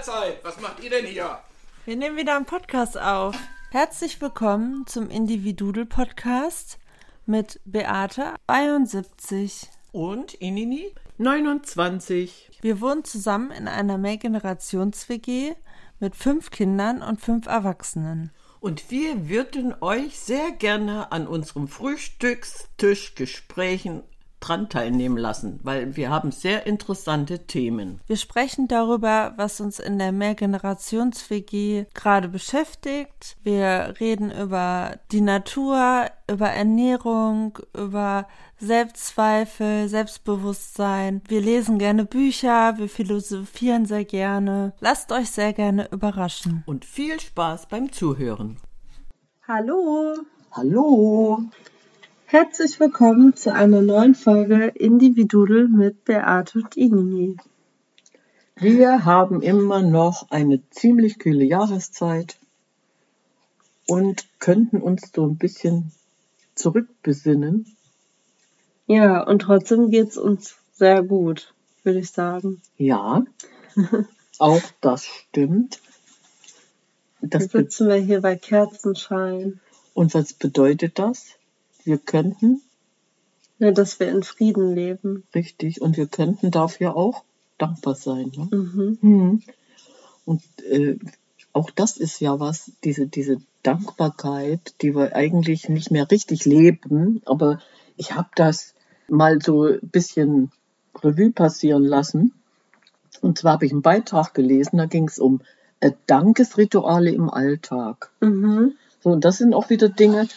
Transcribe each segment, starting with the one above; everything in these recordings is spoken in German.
Mahlzeit. Was macht ihr denn hier? Wir nehmen wieder einen Podcast auf. Herzlich willkommen zum Individudel Podcast mit Beate 72. Und Inini 29. Wir wohnen zusammen in einer Mehrgenerations-WG mit fünf Kindern und fünf Erwachsenen. Und wir würden euch sehr gerne an unserem Frühstückstischgesprächen dran teilnehmen lassen, weil wir haben sehr interessante Themen. Wir sprechen darüber, was uns in der Mehrgenerations-WG gerade beschäftigt. Wir reden über die Natur, über Ernährung, über Selbstzweifel, Selbstbewusstsein. Wir lesen gerne Bücher, wir philosophieren sehr gerne. Lasst euch sehr gerne überraschen. Und viel Spaß beim Zuhören. Hallo. Hallo. Herzlich willkommen zu einer neuen Folge Individudel mit Beate und Inini. Wir haben immer noch eine ziemlich kühle Jahreszeit und könnten uns so ein bisschen zurückbesinnen. Ja, und trotzdem geht es uns sehr gut, würde ich sagen. Ja, auch das stimmt. Das Jetzt sitzen wir hier bei Kerzenschein. Und was bedeutet das? Wir könnten. Ja, dass wir in Frieden leben. Richtig, und wir könnten dafür auch dankbar sein. Ne? Mhm. Mhm. Und äh, auch das ist ja was, diese, diese Dankbarkeit, die wir eigentlich nicht mehr richtig leben, aber ich habe das mal so ein bisschen Revue passieren lassen. Und zwar habe ich einen Beitrag gelesen, da ging es um äh, Dankesrituale im Alltag. Mhm. So, und das sind auch wieder Dinge,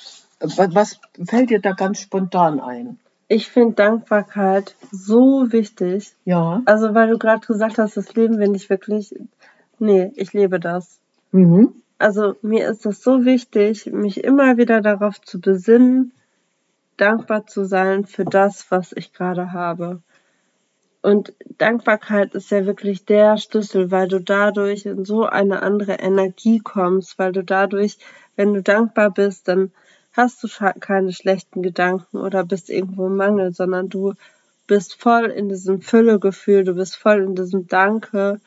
was fällt dir da ganz spontan ein? Ich finde Dankbarkeit so wichtig. Ja. Also, weil du gerade gesagt hast, das leben wir nicht wirklich. Nee, ich lebe das. Mhm. Also, mir ist das so wichtig, mich immer wieder darauf zu besinnen, dankbar zu sein für das, was ich gerade habe. Und Dankbarkeit ist ja wirklich der Schlüssel, weil du dadurch in so eine andere Energie kommst, weil du dadurch, wenn du dankbar bist, dann hast du keine schlechten Gedanken oder bist irgendwo im Mangel, sondern du bist voll in diesem Füllegefühl, du bist voll in diesem Danke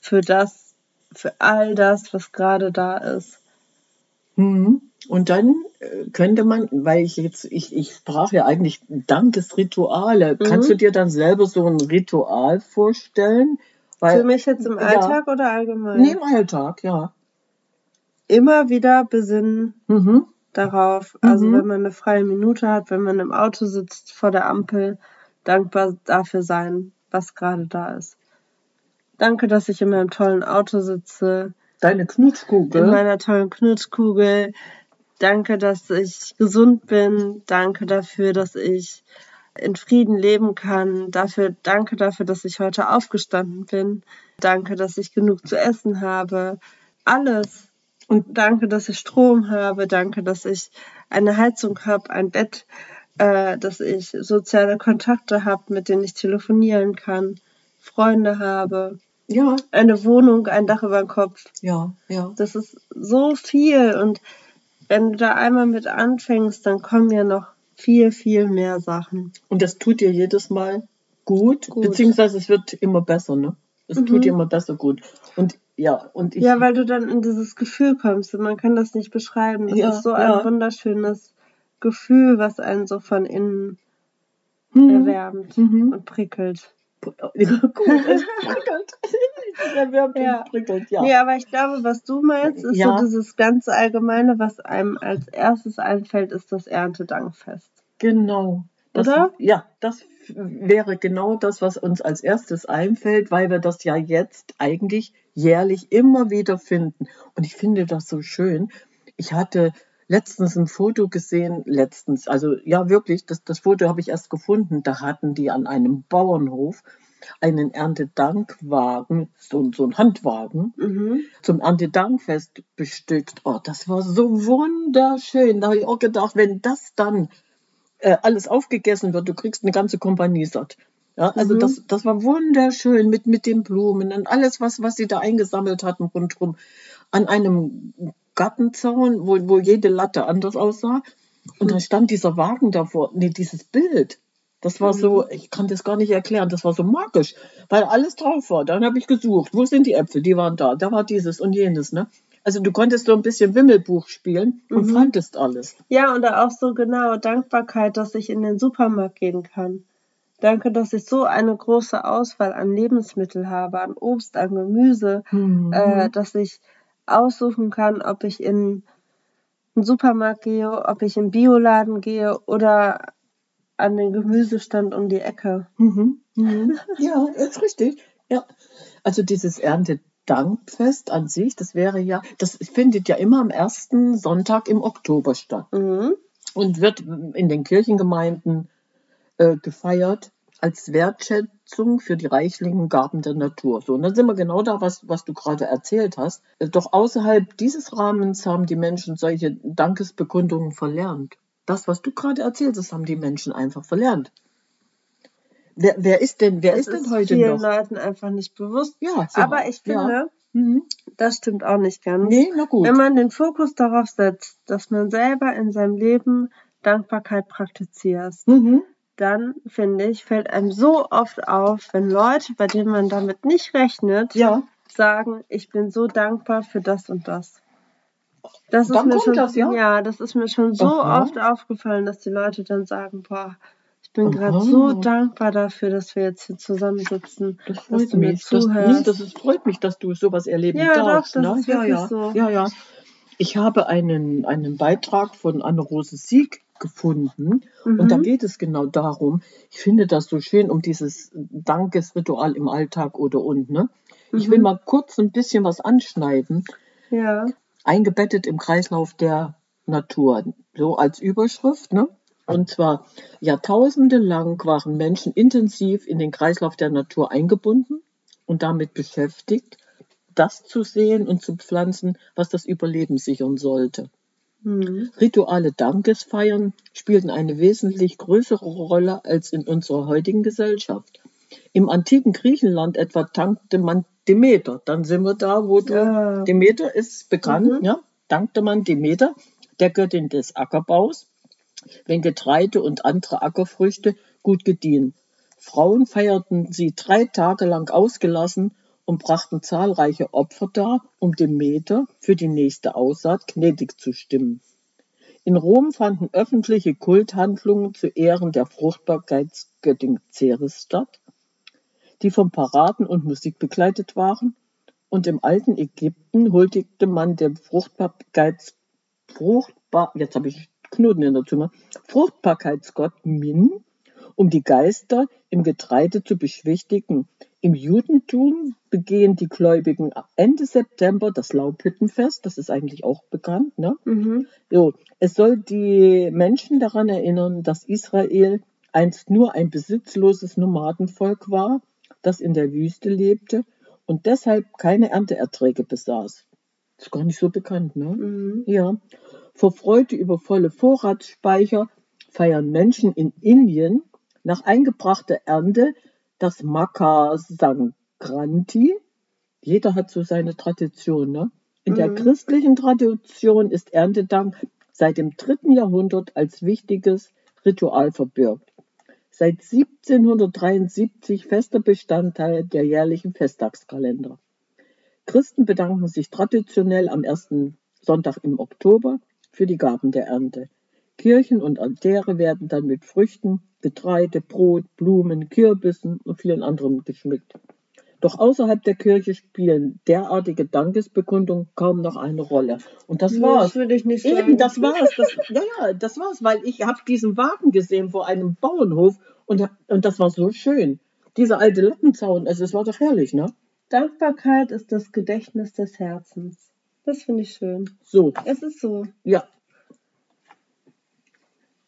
für das, für all das, was gerade da ist. Mhm. Und dann äh, könnte man, weil ich jetzt, ich, ich sprach ja eigentlich Dankesrituale, mhm. kannst du dir dann selber so ein Ritual vorstellen? Weil, für mich jetzt im Alltag ja, oder allgemein? Nee, im Alltag, ja. Immer wieder besinnen, mhm darauf. Also mhm. wenn man eine freie Minute hat, wenn man im Auto sitzt vor der Ampel, dankbar dafür sein, was gerade da ist. Danke, dass ich in meinem tollen Auto sitze. Deine Knutschkugel. In meiner tollen Knutschkugel. Danke, dass ich gesund bin. Danke dafür, dass ich in Frieden leben kann. Dafür, danke dafür, dass ich heute aufgestanden bin. Danke, dass ich genug zu essen habe. Alles und danke, dass ich Strom habe, danke, dass ich eine Heizung habe, ein Bett, äh, dass ich soziale Kontakte habe, mit denen ich telefonieren kann, Freunde habe. Ja. Eine Wohnung, ein Dach über dem Kopf. Ja, ja. Das ist so viel. Und wenn du da einmal mit anfängst, dann kommen ja noch viel, viel mehr Sachen. Und das tut dir jedes Mal gut, gut. beziehungsweise es wird immer besser, ne? Es mhm. tut dir immer besser gut. Und ja, und ich. Ja, weil du dann in dieses Gefühl kommst und man kann das nicht beschreiben. Das ja, ist so ja. ein wunderschönes Gefühl, was einen so von innen mhm. erwärmt mhm. und prickelt. Ja, gut, es prickelt. erwärmt ja. und prickelt, ja. Aber ich glaube, was du meinst, ist ja. so dieses ganz Allgemeine, was einem als erstes einfällt, ist das Erntedankfest. Genau. Das, Oder? Ja, das wäre genau das, was uns als erstes einfällt, weil wir das ja jetzt eigentlich jährlich immer wieder finden. Und ich finde das so schön. Ich hatte letztens ein Foto gesehen, letztens, also ja wirklich, das, das Foto habe ich erst gefunden. Da hatten die an einem Bauernhof einen Erntedankwagen, so, so ein Handwagen, mhm. zum Erntedankfest bestückt. Oh, das war so wunderschön. Da habe ich auch gedacht, wenn das dann äh, alles aufgegessen wird, du kriegst eine ganze Kompanie satt. Ja, also mhm. das, das war wunderschön mit, mit den Blumen und alles, was, was sie da eingesammelt hatten rundherum. An einem Gartenzaun, wo, wo jede Latte anders aussah. Und dann stand dieser Wagen davor, nee, dieses Bild. Das war so, ich kann das gar nicht erklären, das war so magisch, weil alles drauf war. Dann habe ich gesucht, wo sind die Äpfel? Die waren da, da war dieses und jenes, ne? Also du konntest so ein bisschen Wimmelbuch spielen und Mhm. fandest alles. Ja, und auch so genau Dankbarkeit, dass ich in den Supermarkt gehen kann. Danke, dass ich so eine große Auswahl an Lebensmitteln habe, an Obst, an Gemüse, Mhm. äh, dass ich aussuchen kann, ob ich in einen Supermarkt gehe, ob ich in einen Bioladen gehe oder an den Gemüsestand um die Ecke. Mhm. Mhm. Ja, ist richtig. Ja. Also dieses Erntedankfest an sich, das wäre ja, das findet ja immer am ersten Sonntag im Oktober statt Mhm. und wird in den Kirchengemeinden äh, gefeiert als Wertschätzung für die reichlichen Gaben der Natur. So, und dann sind wir genau da, was, was du gerade erzählt hast. Äh, Doch außerhalb dieses Rahmens haben die Menschen solche Dankesbekundungen verlernt. Das, was du gerade erzählt hast, haben die Menschen einfach verlernt. Wer, wer ist denn, wer Es ist denn heute vielen noch? Leuten einfach nicht bewusst. Ja, so, Aber ich ja. finde, Mhm. das stimmt auch nicht ganz. Nee, na gut. Wenn man den Fokus darauf setzt, dass man selber in seinem Leben Dankbarkeit praktiziert, Mhm. Dann finde ich, fällt einem so oft auf, wenn Leute, bei denen man damit nicht rechnet, Ja, sagen, ich bin so dankbar für das und das. Das ist Dann mir kommt schon, das, ja? das ist mir schon so Aha. oft aufgefallen, dass die Leute dann sagen, boah, ich bin gerade so dankbar dafür, dass wir jetzt hier zusammensitzen, das dass freut du mir mich. Das, nee, zuhörst. das ist, freut mich, dass du sowas erleben Ja, doch, darfst. das ne? ist ja, ja. so. ja, ja. Ich habe einen, einen Beitrag von Anne-Rose Sieg gefunden und da Mhm. geht es genau darum. Ich finde das so schön um dieses Dankesritual im Alltag oder und. Ne? Ich will Mhm. mal kurz ein bisschen was anschneiden. Ja. eingebettet im Kreislauf der Natur, so als Überschrift. Ne? Und zwar Jahrtausende lang waren Menschen intensiv in den Kreislauf der Natur eingebunden und damit beschäftigt, das zu sehen und zu pflanzen, was das Überleben sichern sollte. Mhm. Rituale Dankesfeiern spielten eine wesentlich größere Rolle als in unserer heutigen Gesellschaft. Im antiken Griechenland etwa dankte man Demeter. Dann sind wir da, wo du Ja. Demeter ist bekannt, Mhm. ja, dankte man Demeter, der Göttin des Ackerbaus, wenn Getreide und andere Ackerfrüchte gut gediehen. Frauen feierten sie drei Tage lang ausgelassen und brachten zahlreiche Opfer dar, um Demeter für die nächste Aussaat gnädig zu stimmen. In Rom fanden öffentliche Kulthandlungen zu Ehren der Fruchtbarkeitsgöttin Ceres statt, die von Paraden und Musik begleitet waren. Und im alten Ägypten huldigte man dem Fruchtbar, jetzt habe ich Knoten in der Zunge, Fruchtbarkeitsgott Min, um die Geister im Getreide zu beschwichtigen. Im Judentum begehen die Gläubigen Ende September das Laubhüttenfest, das ist eigentlich auch bekannt, ne? Mhm. So, es soll die Menschen daran erinnern, dass Israel einst nur ein besitzloses Nomadenvolk war, das in der Wüste lebte und deshalb keine Ernteerträge besaß. Ist gar nicht so bekannt, ne? Mhm. Ja. Vor Freude über volle Vorratsspeicher feiern Menschen in Indien nach eingebrachter Ernte das Makar Sankranti. Jeder hat so seine Tradition, ne? In der Mhm. christlichen Tradition ist Erntedank seit dem dritten Jahrhundert als wichtiges Ritual verbürgt. Seit 1773 fester Bestandteil der jährlichen Festtagskalender. Christen bedanken sich traditionell am ersten Sonntag im Oktober für die Gaben der Ernte. Kirchen und Altäre werden dann mit Früchten, Getreide, Brot, Blumen, Kürbissen und vielen anderem geschmückt. Doch außerhalb der Kirche spielen derartige Dankesbekundungen kaum noch eine Rolle. Und das Nee, war's. Das würde ich nicht sagen. Eben, das war's. Das, ja, ja, das war's, weil ich habe diesen Wagen gesehen vor einem Bauernhof und, und das war so schön. Dieser alte Lattenzaun, also es war doch herrlich, ne? Dankbarkeit ist das Gedächtnis des Herzens. Das finde ich schön. So, Es ist so. ja.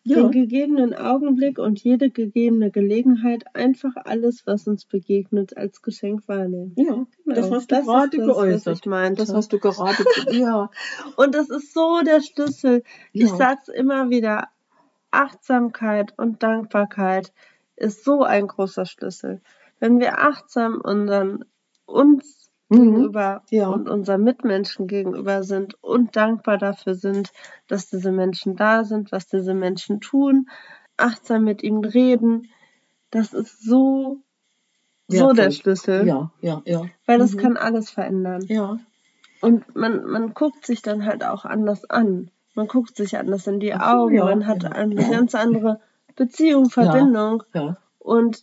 Ja, Den gegebenen Augenblick und jede gegebene Gelegenheit einfach alles, was uns begegnet, als Geschenk wahrnehmen. ja, das Genau, hast du das gerade das, was geäußert. ich meinte. Das hast du gerade, ge- ja. Und das ist so der Schlüssel. Ich Ja. sag's immer wieder. Achtsamkeit und Dankbarkeit ist so ein großer Schlüssel. Wenn wir achtsam unseren, uns. Gegenüber Ja. und unseren Mitmenschen gegenüber sind und dankbar dafür sind, dass diese Menschen da sind, was diese Menschen tun, achtsam mit ihnen reden, das ist so, so Wertvoll. der Schlüssel. Ja, ja, ja. Weil das Mhm. kann alles verändern. Ja. Und man, man guckt sich dann halt auch anders an. Man guckt sich anders in die so, Augen. ja, man hat ja. eine ganz andere Beziehung, Verbindung. Ja. Und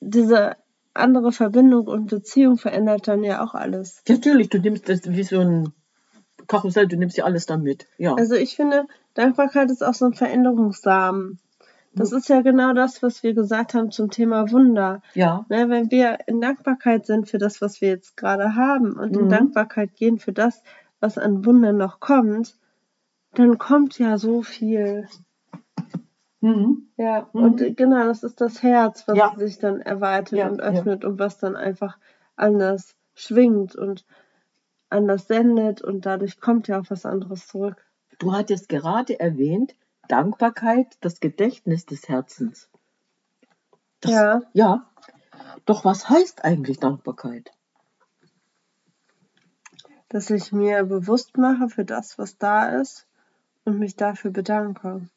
diese andere Verbindung und Beziehung verändert dann ja auch alles. Natürlich, du nimmst das wie so ein Karussell, du nimmst ja alles da mit. Ja. Also ich finde, Dankbarkeit ist auch so ein Veränderungssamen. Das ist ja genau das, was wir gesagt haben zum Thema Wunder. ja. Ne, wenn wir in Dankbarkeit sind für das, was wir jetzt gerade haben und in Mhm. Dankbarkeit gehen für das, was an Wundern noch kommt, dann kommt ja so viel. Mhm. Ja, Mhm. und genau, das ist das Herz, was Ja. sich dann erweitert Ja, und ja. öffnet und was dann einfach anders schwingt und anders sendet und dadurch kommt ja auch was anderes zurück. Du hattest gerade erwähnt, Dankbarkeit, das Gedächtnis des Herzens. Das, Ja. Ja. Doch was heißt eigentlich Dankbarkeit? Dass ich mir bewusst mache für das, was da ist und mich dafür bedanke.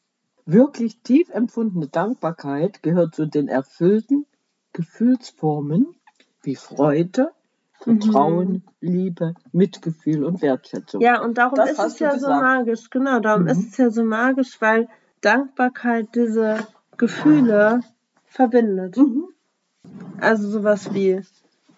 Wirklich tief empfundene Dankbarkeit gehört zu den erfüllten Gefühlsformen wie Freude, Vertrauen, Liebe, Mitgefühl und Wertschätzung. Mhm. Ja, und darum Das ist es ja so gesagt. magisch. Genau, darum Mhm. ist es ja so magisch, weil Dankbarkeit diese Gefühle verbindet. Mhm. Also sowas wie,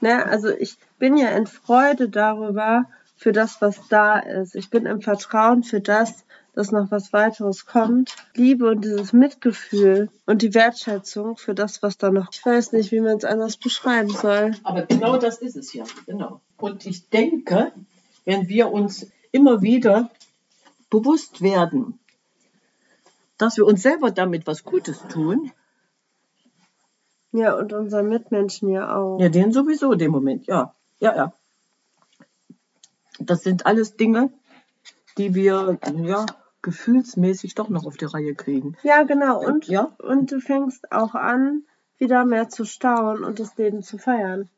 ne, also ich bin ja in Freude darüber, für das, was da ist. Ich bin im Vertrauen für das, dass noch was weiteres kommt. Liebe und dieses Mitgefühl und die Wertschätzung für das, was da noch. Ich weiß nicht, wie man es anders beschreiben soll. Aber genau das ist es ja. Genau. Und ich denke, wenn wir uns immer wieder bewusst werden, dass wir uns selber damit was Gutes tun, Ja, und unseren Mitmenschen ja auch. ja, den sowieso in dem Moment, ja. Ja, ja. Das sind alles Dinge, die wir, ja, gefühlsmäßig doch noch auf die Reihe kriegen. Ja, genau. Und, Ja. und du fängst auch an, wieder mehr zu staunen und das Leben zu feiern.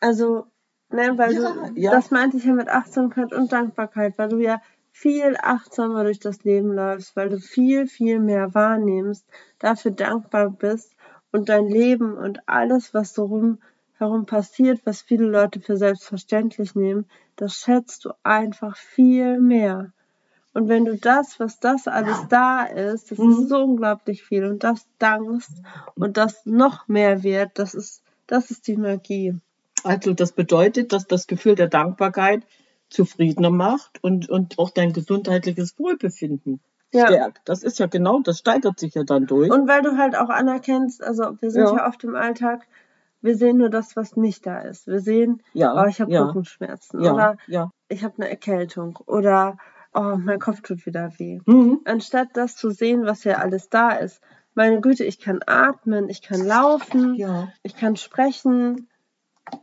Also, ne, weil Ja, du, ja. das meinte ich ja mit Achtsamkeit und Dankbarkeit, weil du ja viel achtsamer durch das Leben läufst, weil du viel, viel mehr wahrnimmst, dafür dankbar bist und dein Leben und alles, was so rum, herum passiert, was viele Leute für selbstverständlich nehmen, das schätzt du einfach viel mehr. Und wenn du das, was das alles da ist, das Mhm. ist so unglaublich viel und das dankst und das noch mehr wird, das ist, das ist die Magie. Also das bedeutet, dass das Gefühl der Dankbarkeit zufriedener macht und, und auch dein gesundheitliches Wohlbefinden Ja. stärkt. Das ist ja genau, das steigert sich ja dann durch. Und weil du halt auch anerkennst, also wir sind Ja. ja, oft im Alltag, wir sehen nur das, was nicht da ist. Wir sehen, Ja, oh, ich habe ja. Rückenschmerzen ja, oder ja. ich habe eine Erkältung oder oh, mein Kopf tut wieder weh. Mhm. Anstatt das zu sehen, was ja alles da ist. Meine Güte, ich kann atmen, ich kann laufen, Ja. ich kann sprechen,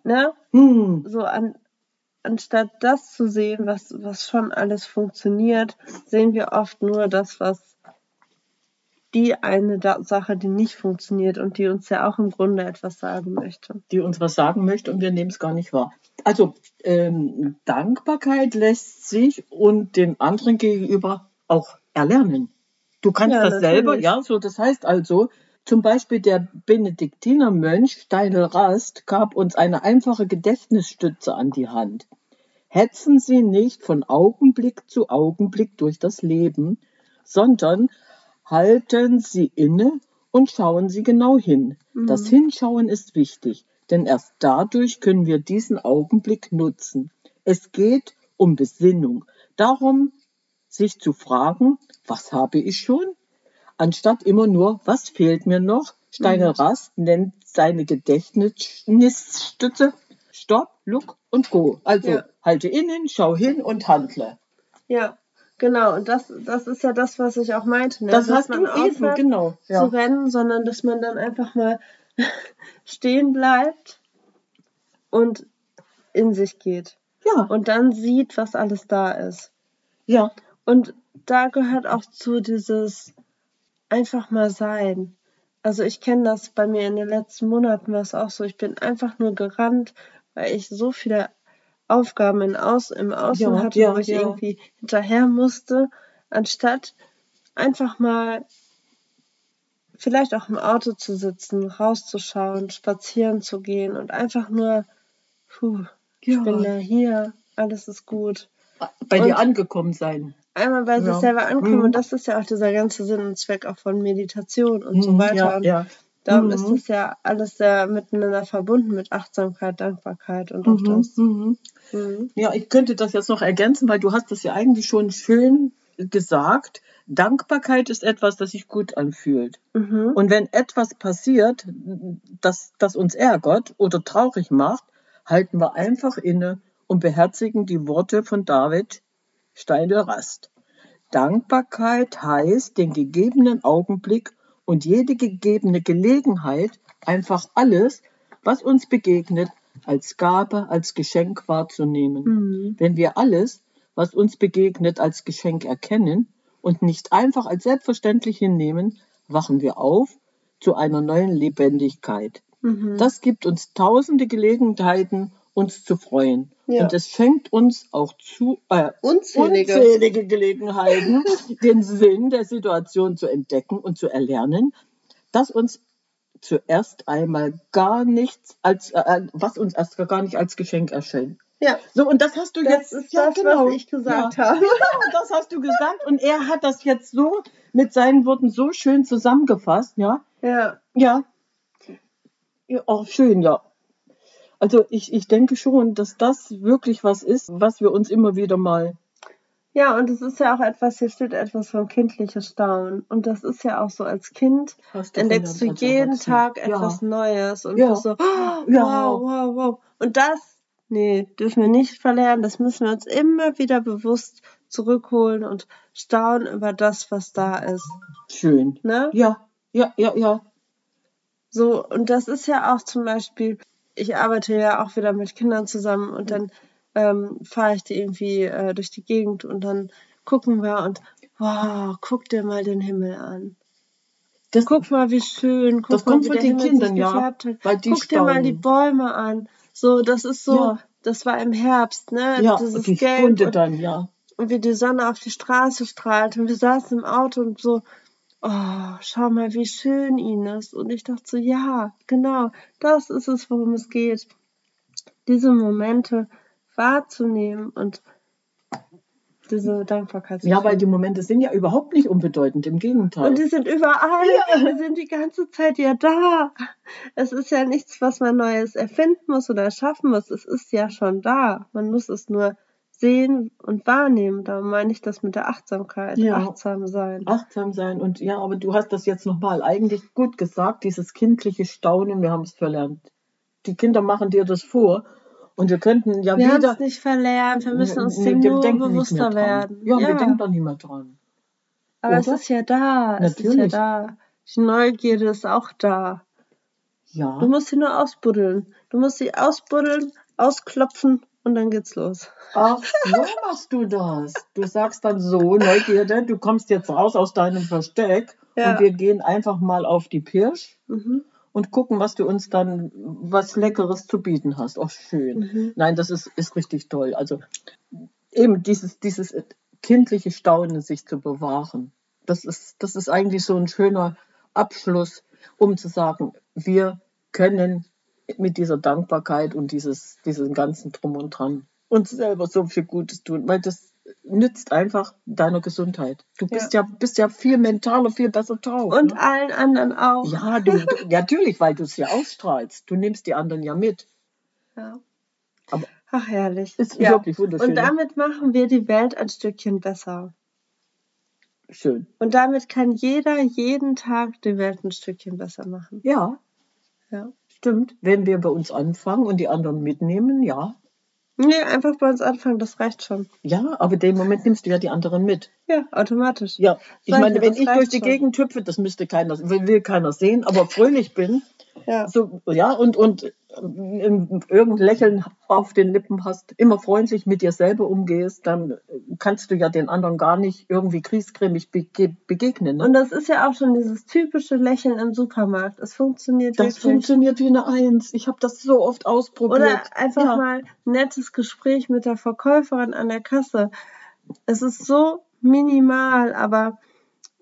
ne? Mhm. so an, anstatt das zu sehen, was, was schon alles funktioniert, sehen wir oft nur das, was die eine Sache, die nicht funktioniert und die uns ja auch im Grunde etwas sagen möchte. Die uns was sagen möchte und wir nehmen es gar nicht wahr. Also ähm, Dankbarkeit lässt sich und den anderen gegenüber auch erlernen. Du kannst Ja, das selber, natürlich. ja, so das heißt also, zum Beispiel der Benediktinermönch Steinel Rast gab uns eine einfache Gedächtnisstütze an die Hand. Hetzen Sie nicht von Augenblick zu Augenblick durch das Leben, sondern halten Sie inne und schauen Sie genau hin. Das Hinschauen ist wichtig, denn erst dadurch können wir diesen Augenblick nutzen. Es geht um Besinnung, darum, sich zu fragen, was habe ich schon, anstatt immer nur, was fehlt mir noch. Steiner Rast nennt seine Gedächtnisstütze Stopp, Look und Go. Also Ja. halte innen, schau hin und handle. Ja, genau. Und das, das ist ja das, was ich auch meinte. Ne? Das Dass hast man du eben, genau. zu rennen, sondern dass man dann einfach mal stehen bleibt und in sich geht. Ja, Und dann sieht, was alles da ist. ja, Und da gehört auch zu dieses einfach mal sein. Also ich kenne das bei mir in den letzten Monaten war es auch so. Ich bin einfach nur gerannt, weil ich so viele Aufgaben in Aus, im Außen Ja, hatte, ja, wo ich ja. irgendwie hinterher musste, anstatt einfach mal vielleicht auch im Auto zu sitzen, rauszuschauen, spazieren zu gehen und einfach nur, puh, ich bin ja hier, alles ist gut. Bei Und- dir angekommen sein. Einmal bei sich selber ankommen Mhm. und das ist ja auch dieser ganze Sinn und Zweck auch von Meditation und so Mhm, weiter. Ja, und ja. Darum Mhm. ist das ja alles sehr miteinander verbunden mit Achtsamkeit, Dankbarkeit und auch Mhm, das. mhm. Mhm. Ja, ich könnte das jetzt noch ergänzen, weil du hast das ja eigentlich schon schön gesagt. Dankbarkeit ist etwas, das sich gut anfühlt. Mhm. Und wenn etwas passiert, das, das uns ärgert oder traurig macht, halten wir einfach inne und beherzigen die Worte von David Steindl-Rast. Dankbarkeit heißt, den gegebenen Augenblick und jede gegebene Gelegenheit, einfach alles, was uns begegnet, als Gabe, als Geschenk wahrzunehmen. Mhm. Wenn wir alles, was uns begegnet, als Geschenk erkennen und nicht einfach als selbstverständlich hinnehmen, wachen wir auf zu einer neuen Lebendigkeit. Mhm. Das gibt uns tausende Gelegenheiten, uns zu freuen. Ja. Und es schenkt uns auch zu, äh, Unzählige. unzählige Gelegenheiten, den Sinn der Situation zu entdecken und zu erlernen, dass uns zuerst einmal gar nichts als, äh, was uns erst gar nicht als Geschenk erscheint. Ja, So, und das hast du das jetzt, ist ja, das, genau. was ich gesagt ja. habe. Genau, das hast du gesagt. Und er hat das jetzt so mit seinen Worten so schön zusammengefasst, ja. Ja, Ja. ja auch schön, ja. Also ich, ich denke schon, dass das wirklich was ist, was wir uns immer wieder mal. Ja, und es ist ja auch etwas, hier steht etwas von kindliches Staunen. Und das ist ja auch so, als Kind entdeckst du jeden. Tag Ja. etwas Neues und Ja. so, oh, Ja. wow, wow, wow. Und das, nee, dürfen wir nicht verlernen. Das müssen wir uns immer wieder bewusst zurückholen und staunen über das, was da ist. Schön. Ne? Ja, ja, ja, ja. So, und das ist ja auch zum Beispiel, ich arbeite ja auch wieder mit Kindern zusammen und dann ähm, fahre ich die irgendwie äh, durch die Gegend und dann gucken wir und wow, guck dir mal den Himmel an. Das, Guck mal, wie schön. Guck Das mal, kommt von den Himmel Kindern, ja, weil die Guck dir mal die staunen. Bäume an. So, das ist so, Ja. das war im Herbst, ne? ja, Dieses die Gelb Stunde und, dann, ja. und wie die Sonne auf die Straße strahlt und wir saßen im Auto und so, oh, schau mal, wie schön Ines. Und ich dachte so, ja, genau, das ist es, worum es geht. Diese Momente wahrzunehmen und diese Dankbarkeit Ja, weil die Momente sind ja überhaupt nicht unbedeutend, im Gegenteil. Und die sind überall. Die sind die ganze Zeit ja da. Es ist ja nichts, was man Neues erfinden muss oder erschaffen muss. Es ist ja schon da. Man muss es nur sehen und wahrnehmen. Da meine ich das mit der Achtsamkeit. Ja. Achtsam sein. achtsam sein und ja, aber du hast das jetzt nochmal eigentlich gut gesagt, dieses kindliche Staunen, wir haben es verlernt. Die Kinder machen dir das vor und wir könnten ja Wir haben wieder. es nicht verlernt. Wir müssen uns dem wir nur bewusster werden. Ja, Ja, wir denken da nicht mehr dran. aber es oder? ist ja da. Es ist ja Natürlich. da. Die Neugierde ist auch da. Ja. Du musst sie nur ausbuddeln. Du musst sie ausbuddeln, ausklopfen und dann geht's los. Ach, so machst du das. Du sagst dann so, Neugierde, du kommst jetzt raus aus deinem Versteck Ja. und wir gehen einfach mal auf die Pirsch Mhm. und gucken, was du uns dann was Leckeres zu bieten hast. Auch schön. Mhm. Nein, das ist, ist richtig toll. Also eben dieses, dieses kindliche Staunen sich zu bewahren. Das ist, das ist eigentlich so ein schöner Abschluss, um zu sagen, wir können mit dieser Dankbarkeit und dieses, diesem ganzen Drum und Dran uns selber so viel Gutes tun, weil das nützt einfach deiner Gesundheit. Du bist ja, bist ja viel mentaler, viel besser drauf. Und ne? allen anderen auch. ja, du, du, natürlich, weil du es ja ausstrahlst. Du nimmst die anderen ja mit. Ja. Aber Ach, herrlich. ist ja. wirklich wunderschön. Und damit machen wir die Welt ein Stückchen besser. Schön. Und damit kann jeder jeden Tag die Welt ein Stückchen besser machen. Ja, Ja. Stimmt. Wenn wir bei uns anfangen und die anderen mitnehmen, ja. Nee, einfach bei uns anfangen, das reicht schon. Ja, aber in dem Moment nimmst du ja die anderen mit. Ja, automatisch. Ja, ich Sag meine, wenn ich durch die schon. Gegend hüpfe, das müsste keiner, will, will keiner sehen, aber fröhlich bin, Ja. so, ja, und, und irgendein Lächeln auf den Lippen hast, immer freundlich mit dir selber umgehst, dann kannst du ja den anderen gar nicht irgendwie kriesgrämig bege begegnen. Ne? Und das ist ja auch schon dieses typische Lächeln im Supermarkt. Es funktioniert das wirklich. funktioniert wie eine Eins. Ich habe das so oft ausprobiert. Oder einfach ja. mal ein nettes Gespräch mit der Verkäuferin an der Kasse. Es ist so minimal, aber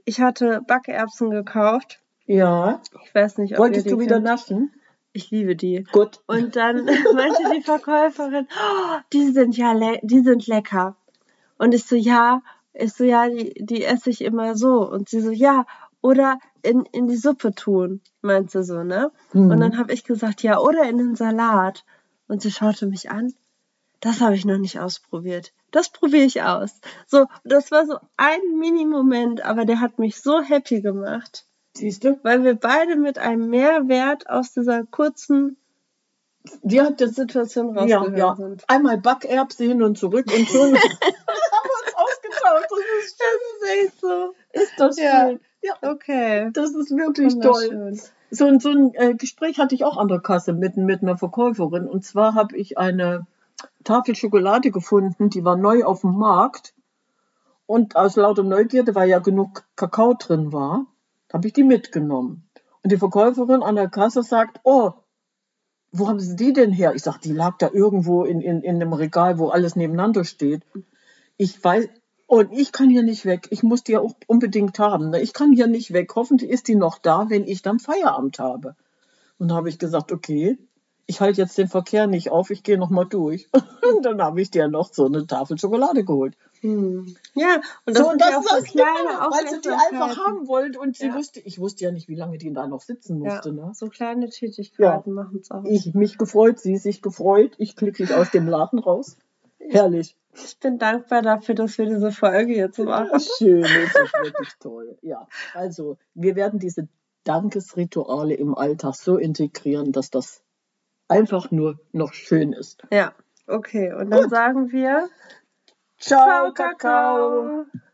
ich hatte Backerbsen gekauft Ja. Ich weiß nicht, ob Wolltest ihr die du wieder kennt. naschen? Ich liebe die. Gut. Und dann meinte die Verkäuferin, oh, die sind ja le die sind lecker. Und ich so, ja, ich so, ja, die, die esse ich immer so. Und sie so, ja, oder in, in die Suppe tun, meint sie so, ne? Mhm. Und dann habe ich gesagt, ja, oder in den Salat. Und sie schaute mich an. Das habe ich noch nicht ausprobiert. Das probiere ich aus. So, das war so ein Mini-Moment, aber der hat mich so happy gemacht, Siehst du? weil wir beide mit einem Mehrwert aus dieser kurzen Die hat das Situation ja, rausgegangen ja. sind. Einmal Backerbse hin und zurück und schon haben wir uns ausgetauscht. Das ist, Das ist echt so. ist das Ja. schön. Ja, Okay. das ist wirklich toll. So, ein- so ein äh, Gespräch hatte ich auch an der Kasse mit, mit einer Verkäuferin. Und zwar habe ich eine Tafel Schokolade gefunden, die war neu auf dem Markt. Und aus lauter Neugierde, weil ja genug Kakao drin war, habe ich die mitgenommen. Und die Verkäuferin an der Kasse sagt, oh, wo haben Sie die denn her? Ich sage, die lag da irgendwo in, in, in einem Regal, wo alles nebeneinander steht. Ich weiß, und ich kann hier nicht weg. Ich muss die ja auch unbedingt haben. ne? Ich kann hier nicht weg. Hoffentlich ist die noch da, wenn ich dann Feierabend habe. Und da habe ich gesagt, okay, ich halte jetzt den Verkehr nicht auf, ich gehe noch mal durch. Und dann habe ich dir noch so eine Tafel Schokolade geholt. Hm. Ja, und das so, sind das ja auch ist das kleine weil sie die einfach haben wollte und sie Ja. wusste, ich wusste ja nicht, wie lange die da noch sitzen Ja, musste. Ne? so kleine Tätigkeiten machen es auch. Ich mich gefreut, sie sich gefreut, ich glücklich aus dem Laden raus. Herrlich. Ich bin dankbar dafür, dass wir diese Folge jetzt machen. Schön, das ist wirklich toll. Ja, also wir werden diese Dankesrituale im Alltag so integrieren, dass das einfach nur noch schön ist. Ja, okay. Und dann Gut. sagen wir Ciao, Kakao.